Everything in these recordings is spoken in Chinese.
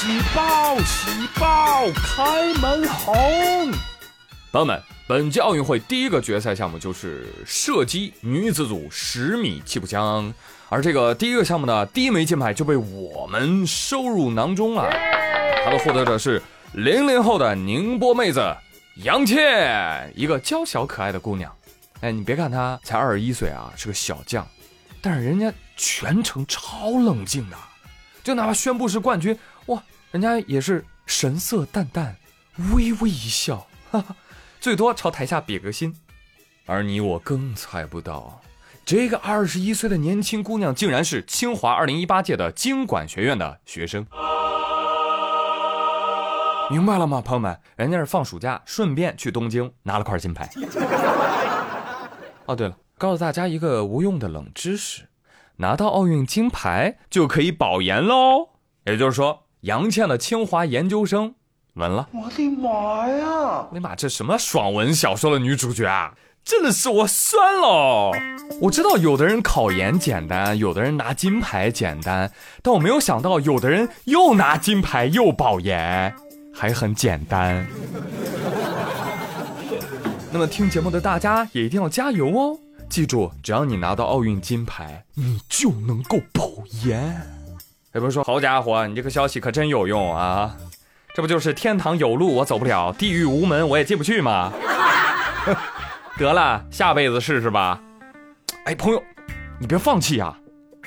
喜报，喜报，开门红！朋友们，本届奥运会第一个决赛项目就是射击女子组十米气步枪，而这个第一个项目呢，第一枚金牌就被我们收入囊中了。它的获得者是零零后的宁波妹子杨倩，一个娇小可爱的姑娘。哎，你别看她才二十一岁啊，是个小将，但是人家全程超冷静的，就哪怕宣布是冠军，哇，人家也是神色淡淡，微微一笑，哈哈，最多朝台下比个心。而你我更猜不到，这个二十一岁的年轻姑娘，竟然是清华二零一八届的经管学院的学生。明白了吗，朋友们？人家是放暑假，顺便去东京拿了块金牌。哦，对了，告诉大家一个无用的冷知识：拿到奥运金牌就可以保研喽。也就是说，杨倩的清华研究生稳了。我的妈呀！我的妈，这什么爽文小说的女主角啊！真的是我酸喽！我知道有的人考研简单，有的人拿金牌简单，但我没有想到有的人又拿金牌又保研。还很简单。那么听节目的大家也一定要加油哦！记住，只要你拿到奥运金牌，你就能够保研。也不是说，好家伙，你这个消息可真有用啊！这不就是天堂有路我走不了，地狱无门我也进不去吗？得了，下辈子试试吧。哎，朋友，你别放弃啊！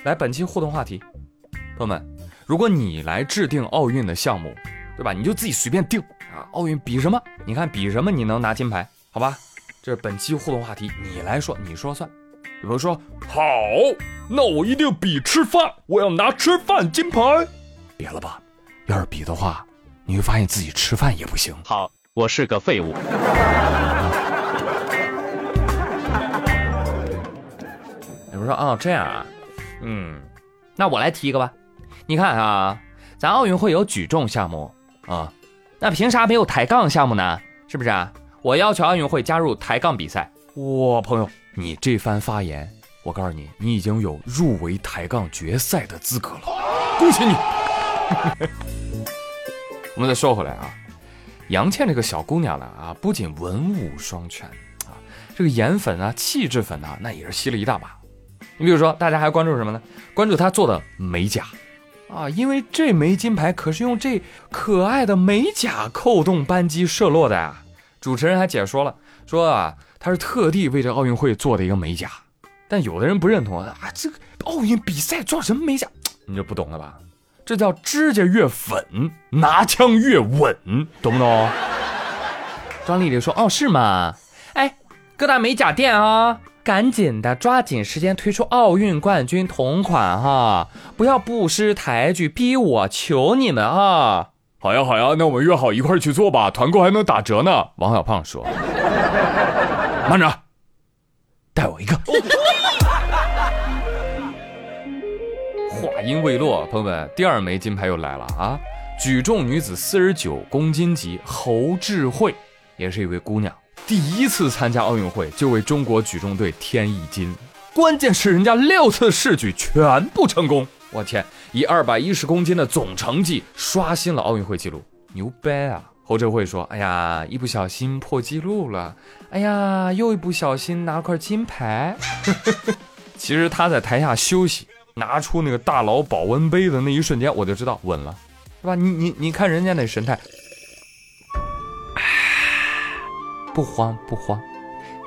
来，本期互动话题，朋友们，如果你来制定奥运的项目。对吧？你就自己随便定啊！奥运比什么？你看比什么你能拿金牌？好吧，这是本期互动话题，你来说，你说算。有朋友说好，那我一定比吃饭，我要拿吃饭金牌。别了吧，要是比的话，你会发现自己吃饭也不行。好，我是个废物。有人说啊，这样啊，嗯，那我来提一个吧。你看啊，咱奥运会有举重项目。啊，那凭啥没有抬杠项目呢？是不是啊？我要求奥运会加入抬杠比赛。哇，朋友，你这番发言，我告诉你，你已经有入围抬杠决赛的资格了，恭喜你！我们再说回来啊，杨倩这个小姑娘呢啊，不仅文武双全啊，这个颜粉啊、气质粉啊，那也是吸了一大把。你比如说，大家还关注什么呢？关注她做的美甲。啊，因为这枚金牌可是用这可爱的美甲扣动扳机射落的呀。主持人还解说了，说啊，他是特地为这奥运会做的一个美甲。但有的人不认同啊，这个奥运比赛做什么美甲？你就不懂了吧？这叫指甲越粉，拿枪越稳，懂不懂？张丽丽说，哦，是吗？哎，各大美甲店啊。赶紧的，抓紧时间推出奥运冠军同款哈！不要不识抬举，逼我，求你们啊！好呀好呀，那我们约好一块去做吧，团购还能打折呢。王小胖说：“慢着，带我一个。”话音未落，朋友们，第二枚金牌又来了啊！举重女子四十九公斤级，侯智慧也是一位姑娘。第一次参加奥运会就为中国举重队添一金，关键是人家六次试举全部成功，我天，以二百一十公斤的总成绩刷新了奥运会纪录，牛掰啊！侯哲慧说：“哎呀，一不小心破纪录了，哎呀，又一不小心拿块金牌。”其实他在台下休息，拿出那个大佬保温杯的那一瞬间，我就知道稳了，是吧？你你你看人家那神态。不慌不慌，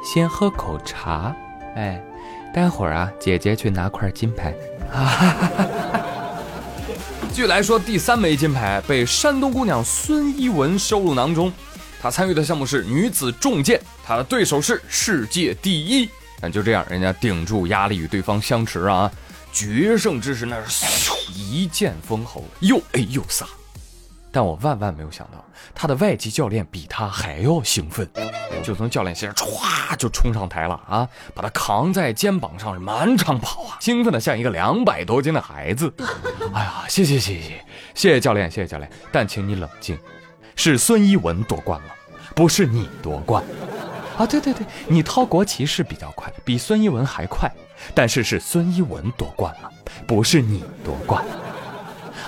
先喝口茶。哎，待会儿啊，姐姐去拿块金牌。据来说，第三枚金牌被山东姑娘孙一文收入囊中。她参与的项目是女子重剑，她的对手是世界第一。但就这样，人家顶住压力与对方相持啊，决胜之时那是一剑封喉，又 A 又飒。但我万万没有想到，他的外籍教练比他还要兴奋，就从教练席上歘就冲上台了啊，把他扛在肩膀上满场跑啊，兴奋的像一个两百多斤的孩子。哎呀，谢谢谢谢谢谢教练谢谢教练，但请你冷静，是孙一文夺冠了，不是你夺冠啊！对对对，你掏国旗是比较快，比孙一文还快，但是是孙一文夺冠了，不是你夺冠。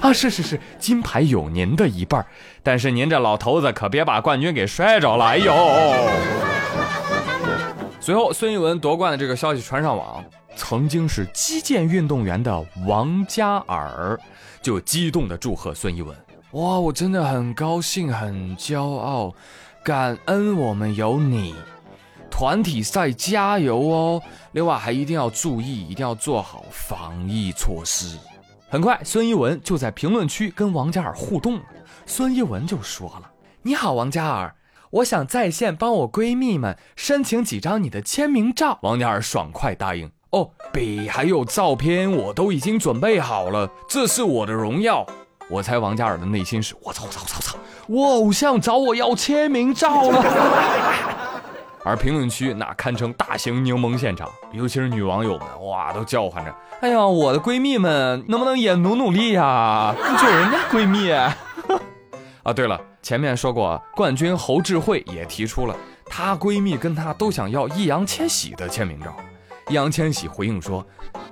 啊，是是是，金牌有您的一半，但是您这老头子可别把冠军给摔着了，哎呦！随后，孙一文夺冠的这个消息传上网，曾经是击剑运动员的王嘉尔就激动的祝贺孙一文：“哇，我真的很高兴，很骄傲，感恩我们有你。”团体赛加油哦！另外还一定要注意，一定要做好防疫措施。很快，孙一文就在评论区跟王嘉尔互动了。孙一文就说了：“你好，王嘉尔，我想在线帮我闺蜜们申请几张你的签名照。”王嘉尔爽快答应：“哦，笔还有照片我都已经准备好了，这是我的荣耀。”我猜王嘉尔的内心是：“我操我操操操，我偶像找我要签名照了。” 而评论区那堪称大型柠檬现场，尤其是女网友们，哇，都叫唤着：“哎呀，我的闺蜜们能不能也努努力呀，救人家闺蜜！” 啊，对了，前面说过，冠军侯智慧也提出了，她闺蜜跟她都想要易烊千玺的签名照。易烊千玺回应说：“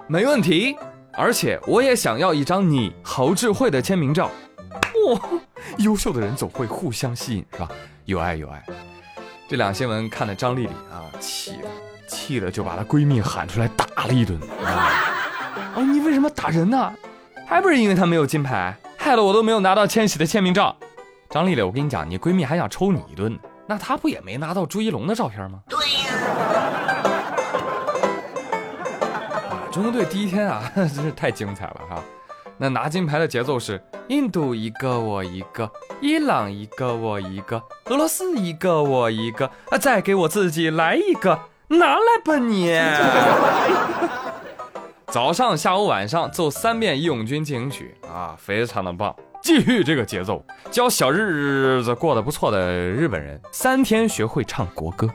没问题，而且我也想要一张你侯智慧的签名照。”哇，优秀的人总会互相吸引，是吧？有爱有爱。这两新闻看的张丽丽啊，气的气的就把她闺蜜喊出来打了一顿。啊，你为什么打人呢？还不是因为她没有金牌，害得我都没有拿到千玺的签名照。张丽丽，我跟你讲，你闺蜜还想抽你一顿，那她不也没拿到朱一龙的照片吗？对呀。啊中国队第一天啊，真是太精彩了哈。那拿金牌的节奏是印度一个我一个，伊朗一个我一个，俄罗斯一个我一个，啊，再给我自己来一个，拿来吧你！早上、下午、晚上奏三遍《义勇军进行曲》啊，非常的棒。继续这个节奏，教小日子过得不错的日本人三天学会唱国歌。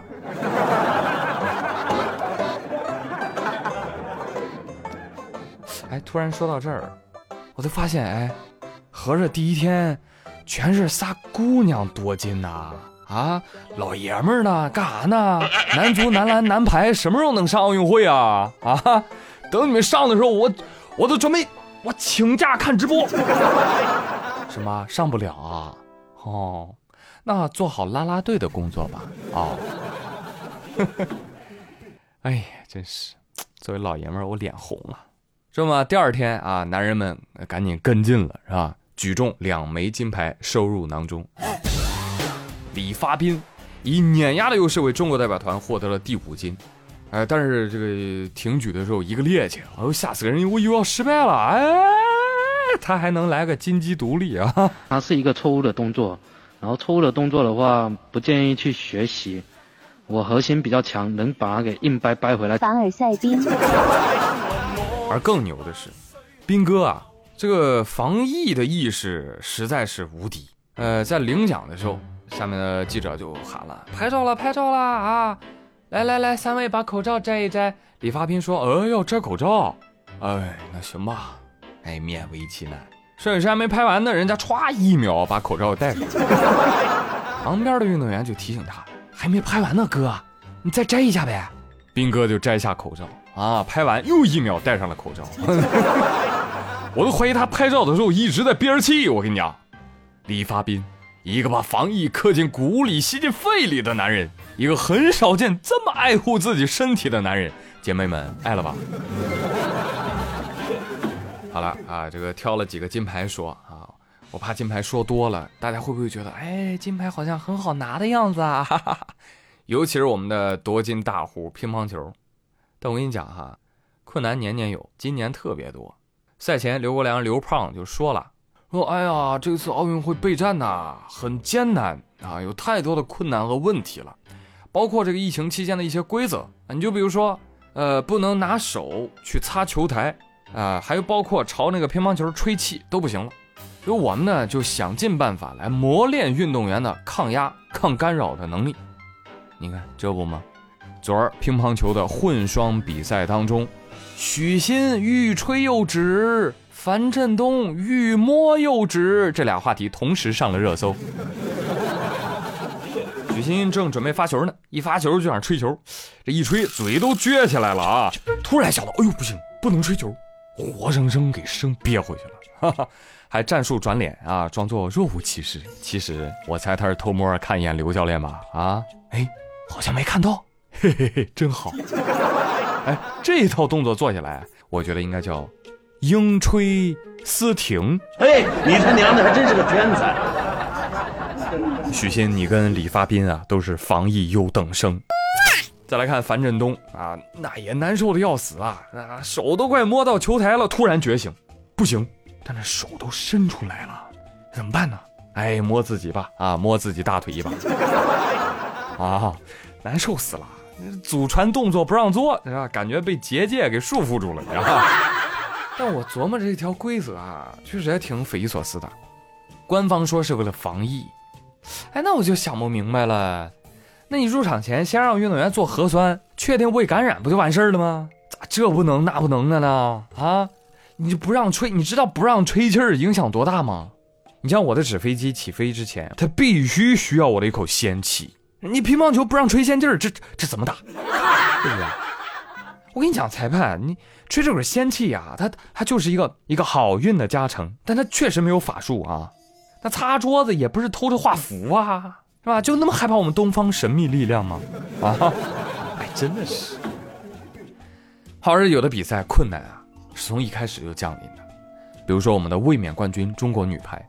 哎，突然说到这儿。我就发现，哎，合着第一天全是仨姑娘夺金呐？啊，老爷们儿呢？干啥呢？男足、男篮、男排什么时候能上奥运会啊？啊，等你们上的时候，我我都准备我请假看直播。什么上不了啊？哦，那做好啦啦队的工作吧。哦，哎呀，真是，作为老爷们儿，我脸红了。这么第二天啊，男人们赶紧跟进了，是吧？举重两枚金牌收入囊中。李发斌以碾压的优势为中国代表团获得了第五金，哎，但是这个挺举的时候一个趔趄，哎呦吓死个人！我以为要失败了，哎，他还能来个金鸡独立啊？他是一个错误的动作，然后错误的动作的话，不建议去学习。我核心比较强，能把它给硬掰掰回来。凡尔赛宾。而更牛的是，斌哥啊，这个防疫的意识实在是无敌。呃，在领奖的时候，下面的记者就喊了：“拍照了，拍照了啊！来来来，三位把口罩摘一摘。”李发斌说：“呃，要摘口罩？哎，那行吧。哎，勉为其难。摄影师还没拍完呢，人家歘一秒把口罩戴上。旁边的运动员就提醒他：“还没拍完呢，哥，你再摘一下呗。”斌哥就摘下口罩。啊！拍完又一秒戴上了口罩，我都怀疑他拍照的时候一直在憋着气。我跟你讲，李发斌，一个把防疫刻进骨里、吸进肺里的男人，一个很少见这么爱护自己身体的男人。姐妹们，爱了吧？好了啊，这个挑了几个金牌说啊，我怕金牌说多了，大家会不会觉得，哎，金牌好像很好拿的样子啊？哈哈哈。尤其是我们的夺金大户乒乓球。但我跟你讲哈，困难年年有，今年特别多。赛前，刘国梁刘胖就说了，说哎呀，这次奥运会备战呐很艰难啊，有太多的困难和问题了，包括这个疫情期间的一些规则，你就比如说，呃，不能拿手去擦球台啊，还有包括朝那个乒乓球吹气都不行了。所以我们呢就想尽办法来磨练运动员的抗压、抗干扰的能力。你看这不吗？昨儿乒乓球的混双比赛当中，许昕欲吹又止，樊振东欲摸又止，这俩话题同时上了热搜。许昕正准备发球呢，一发球就想吹球，这一吹嘴都撅起来了啊！突然想到，哎呦不行，不能吹球，活生生给生憋回去了。哈哈，还战术转脸啊，装作若无其事。其实我猜他是偷摸看一眼刘教练吧？啊，哎，好像没看到，嘿嘿嘿，真好。哎，这一套动作做下来，我觉得应该叫鹰吹思停。哎，你他娘的还真是个天才！许昕，你跟李发斌啊，都是防疫优等生。再来看樊振东啊，那也难受的要死啊，啊，手都快摸到球台了，突然觉醒，不行，但那手都伸出来了，怎么办呢？哎，摸自己吧，啊，摸自己大腿一把，啊，难受死了，祖传动作不让做，是吧？感觉被结界给束缚住了，你知道吧？但我琢磨这条规则啊，确实还挺匪夷所思的。官方说是为了防疫，哎，那我就想不明白了。那你入场前先让运动员做核酸，确定未感染不就完事儿了吗？咋这不能那不能的呢？啊，你就不让吹？你知道不让吹气儿影响多大吗？你像我的纸飞机起飞之前，它必须需要我的一口仙气。你乒乓球不让吹仙劲儿，这这怎么打？对不对？我跟你讲，裁判，你吹这口仙气呀，它它就是一个一个好运的加成，但它确实没有法术啊。那擦桌子也不是偷着画符啊。是吧？就那么害怕我们东方神秘力量吗？啊，哎，真的是。好日有的比赛困难啊，是从一开始就降临的。比如说我们的卫冕冠军中国女排，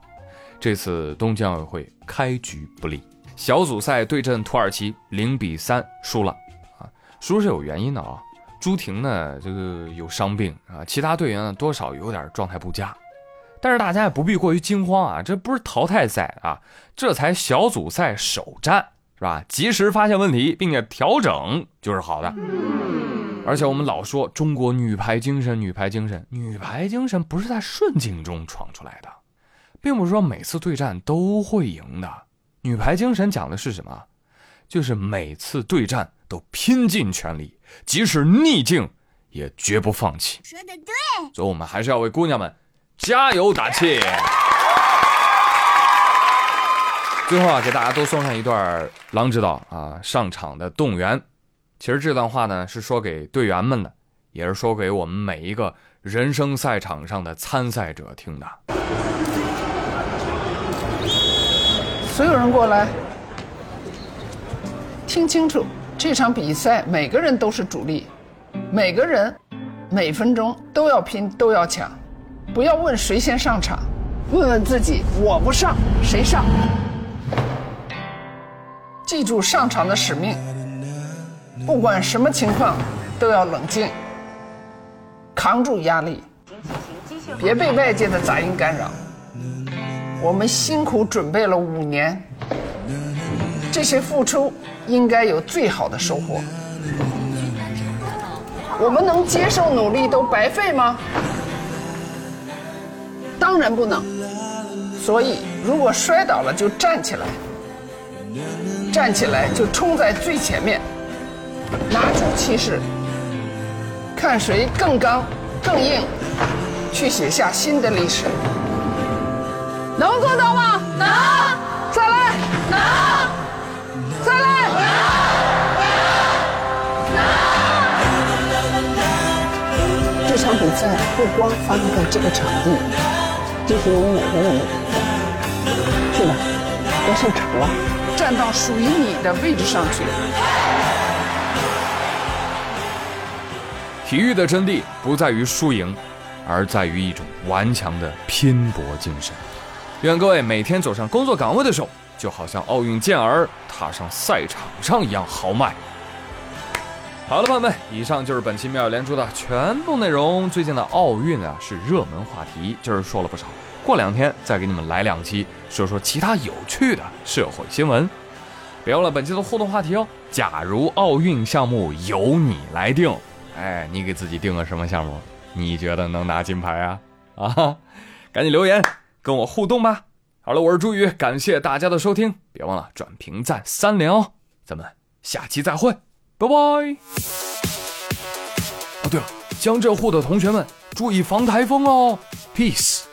这次东京奥运会开局不利，小组赛对阵土耳其零比三输了啊，输是有原因的啊。朱婷呢，这个有伤病啊，其他队员呢多少有点状态不佳。但是大家也不必过于惊慌啊，这不是淘汰赛啊，这才小组赛首战，是吧？及时发现问题并且调整就是好的。而且我们老说中国女排精神，女排精神，女排精神不是在顺境中闯出来的，并不是说每次对战都会赢的。女排精神讲的是什么？就是每次对战都拼尽全力，即使逆境也绝不放弃。说的对，所以我们还是要为姑娘们。加油打气！最后啊，给大家都送上一段郎指导啊上场的动员。其实这段话呢，是说给队员们的，也是说给我们每一个人生赛场上的参赛者听的。所有人过来，听清楚，这场比赛每个人都是主力，每个人每分钟都要拼，都要抢。不要问谁先上场，问问自己：我不上，谁上？记住上场的使命，不管什么情况都要冷静，扛住压力，别被外界的杂音干扰。我们辛苦准备了五年，这些付出应该有最好的收获。我们能接受努力都白费吗？当然不能，所以如果摔倒了就站起来，站起来就冲在最前面，拿出气势，看谁更刚、更硬，去写下新的历史。能做到吗？能。再来。能。再来。能。这场比赛不光发生在这个场地。这是我们每个人的比赛，去吧，该上场了，站到属于你的位置上去。体育的真谛不在于输赢，而在于一种顽强的拼搏精神。愿各位每天走上工作岗位的时候，就好像奥运健儿踏上赛场上一样豪迈。好了，朋友们，以上就是本期妙语连珠的全部内容。最近的奥运啊是热门话题，今儿说了不少，过两天再给你们来两期，说说其他有趣的社会新闻。别忘了本期的互动话题哦，假如奥运项目由你来定，哎，你给自己定个什么项目？你觉得能拿金牌啊？啊，赶紧留言跟我互动吧。好了，我是朱宇，感谢大家的收听，别忘了转评赞三连哦，咱们下期再会。拜拜。哦，对了，江浙沪的同学们注意防台风哦。Peace。